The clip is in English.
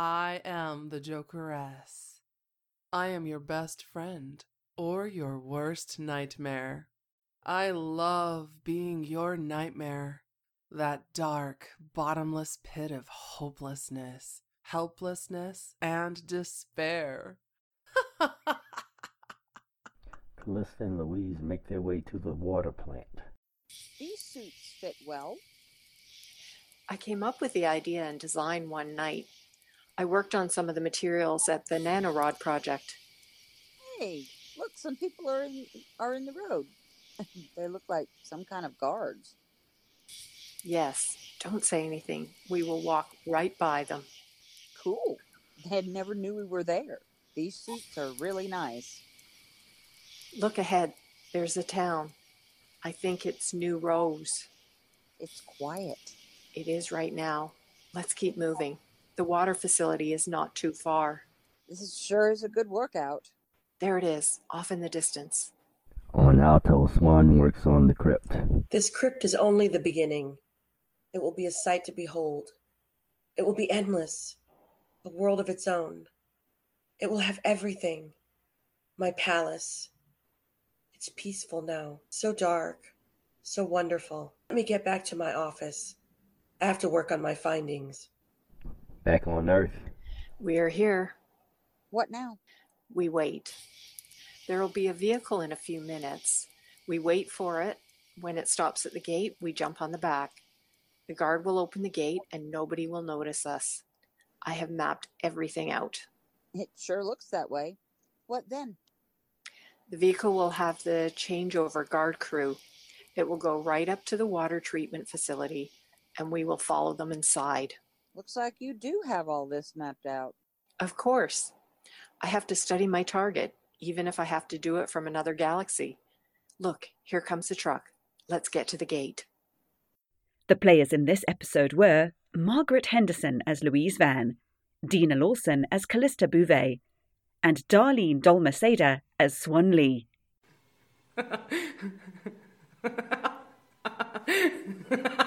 I am the Jokeress. I am your best friend or your worst nightmare. I love being your nightmare, that dark, bottomless pit of hopelessness, helplessness, and despair. Calista and Louise make their way to the water plant. These suits fit well. I came up with the idea and design one night. I worked on some of the materials at the Nanorod project. Hey, look, some people are in, are in the road. they look like some kind of guards. Yes, don't say anything. We will walk right by them. Cool. They never knew we were there. These suits are really nice. Look ahead. There's a town. I think it's New Rose. It's quiet. It is right now. Let's keep moving. The water facility is not too far. This is sure is a good workout. There it is, off in the distance. On Alto, Swann works on the crypt. This crypt is only the beginning. It will be a sight to behold. It will be endless, a world of its own. It will have everything. My palace. It's peaceful now, so dark, so wonderful. Let me get back to my office. I have to work on my findings. Back on Earth. We are here. What now? We wait. There will be a vehicle in a few minutes. We wait for it. When it stops at the gate, we jump on the back. The guard will open the gate and nobody will notice us. I have mapped everything out. It sure looks that way. What then? The vehicle will have the changeover guard crew. It will go right up to the water treatment facility and we will follow them inside. Looks like you do have all this mapped out. Of course. I have to study my target, even if I have to do it from another galaxy. Look, here comes the truck. Let's get to the gate. The players in this episode were Margaret Henderson as Louise Vann, Dina Lawson as Calista Bouvay, and Darlene Dalmeceda as Swann Lee.